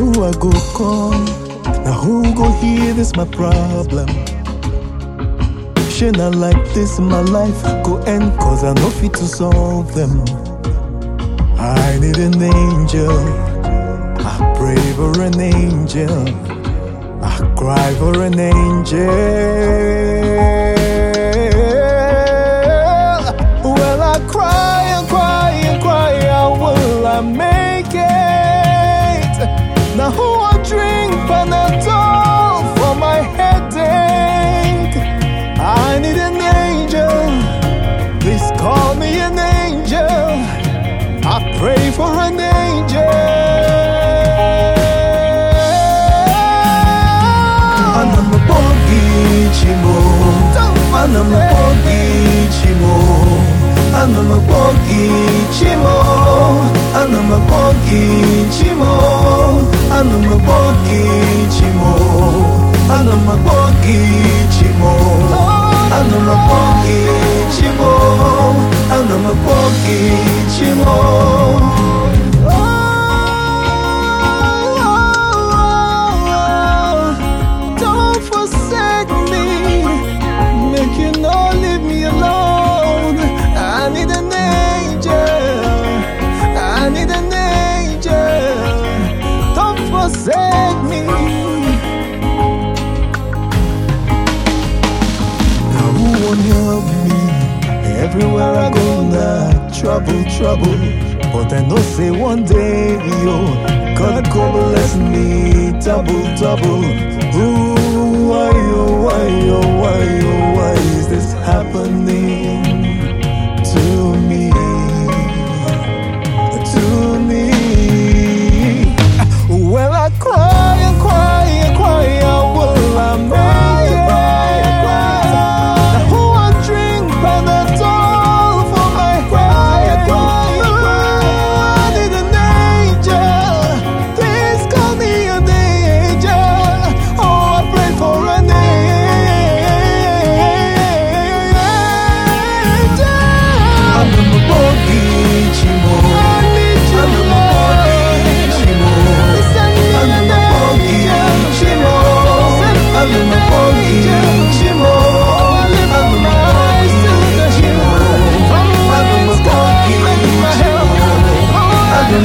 who I go call? Now who go hear this my problem? Shey not like this my life go end cause I no fit to solve them. I need an angel. I pray for an angel. I cry for an angel. Pray for an angel. Ana mabogi chimo, ana mabogi chimo, ana mabogi chimo, ana mabogi chimo, ana mabogi chimo, ana mabogi chimo, ana mabogi chimo, ana mabogi chimo. Trouble, trouble. But I know say one day, yo, God go bless me, double, double.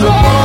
the ball.